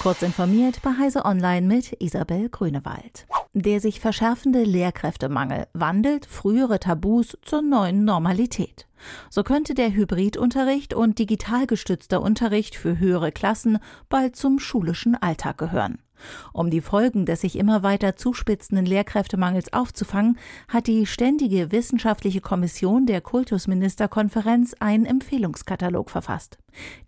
Kurz informiert bei Heise Online mit Isabel Grünewald. Der sich verschärfende Lehrkräftemangel wandelt frühere Tabus zur neuen Normalität. So könnte der Hybridunterricht und digital gestützter Unterricht für höhere Klassen bald zum schulischen Alltag gehören. Um die Folgen des sich immer weiter zuspitzenden Lehrkräftemangels aufzufangen, hat die Ständige Wissenschaftliche Kommission der Kultusministerkonferenz einen Empfehlungskatalog verfasst.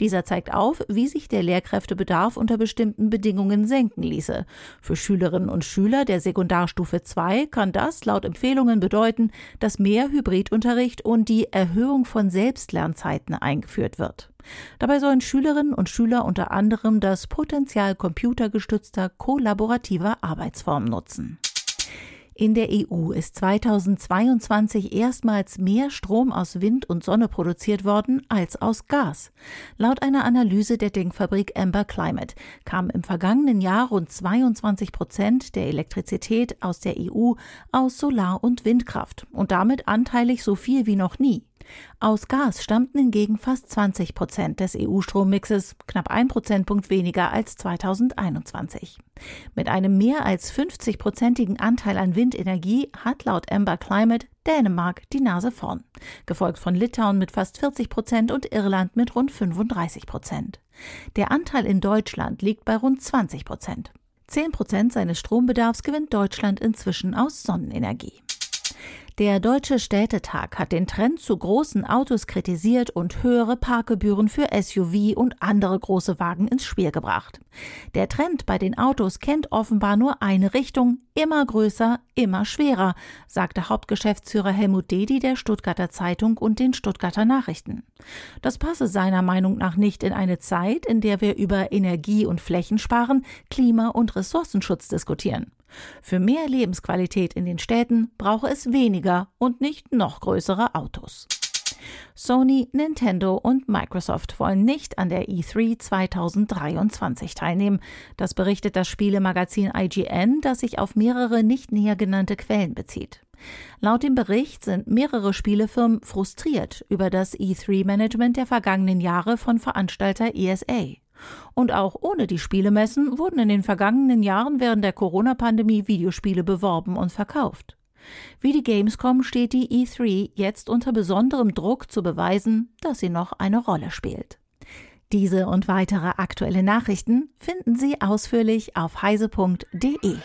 Dieser zeigt auf, wie sich der Lehrkräftebedarf unter bestimmten Bedingungen senken ließe. Für Schülerinnen und Schüler der Sekundarstufe 2 kann das laut Empfehlungen bedeuten, dass mehr Hybridunterricht und die Erhöhung von Selbstlernzeiten eingeführt wird. Dabei sollen Schülerinnen und Schüler unter anderem das Potenzial computergestützter kollaborativer Arbeitsformen nutzen. In der EU ist 2022 erstmals mehr Strom aus Wind und Sonne produziert worden als aus Gas. Laut einer Analyse der Denkfabrik Amber Climate kamen im vergangenen Jahr rund 22 Prozent der Elektrizität aus der EU aus Solar- und Windkraft und damit anteilig so viel wie noch nie. Aus Gas stammten hingegen fast 20 Prozent des EU-Strommixes, knapp ein Prozentpunkt weniger als 2021. Mit einem mehr als 50-prozentigen Anteil an Windenergie hat laut Amber Climate Dänemark die Nase vorn, gefolgt von Litauen mit fast 40 Prozent und Irland mit rund 35 Prozent. Der Anteil in Deutschland liegt bei rund 20 Prozent. 10 Prozent seines Strombedarfs gewinnt Deutschland inzwischen aus Sonnenenergie. Der Deutsche Städtetag hat den Trend zu großen Autos kritisiert und höhere Parkgebühren für SUV und andere große Wagen ins Spiel gebracht. Der Trend bei den Autos kennt offenbar nur eine Richtung, immer größer, immer schwerer, sagte Hauptgeschäftsführer Helmut Dedi der Stuttgarter Zeitung und den Stuttgarter Nachrichten. Das passe seiner Meinung nach nicht in eine Zeit, in der wir über Energie- und Flächensparen, Klima- und Ressourcenschutz diskutieren. Für mehr Lebensqualität in den Städten brauche es weniger und nicht noch größere Autos. Sony, Nintendo und Microsoft wollen nicht an der E3 2023 teilnehmen. Das berichtet das Spielemagazin IGN, das sich auf mehrere nicht näher genannte Quellen bezieht. Laut dem Bericht sind mehrere Spielefirmen frustriert über das E3-Management der vergangenen Jahre von Veranstalter ESA. Und auch ohne die Spielemessen wurden in den vergangenen Jahren während der Corona-Pandemie Videospiele beworben und verkauft. Wie die Gamescom steht die E3 jetzt unter besonderem Druck zu beweisen, dass sie noch eine Rolle spielt. Diese und weitere aktuelle Nachrichten finden Sie ausführlich auf heise.de.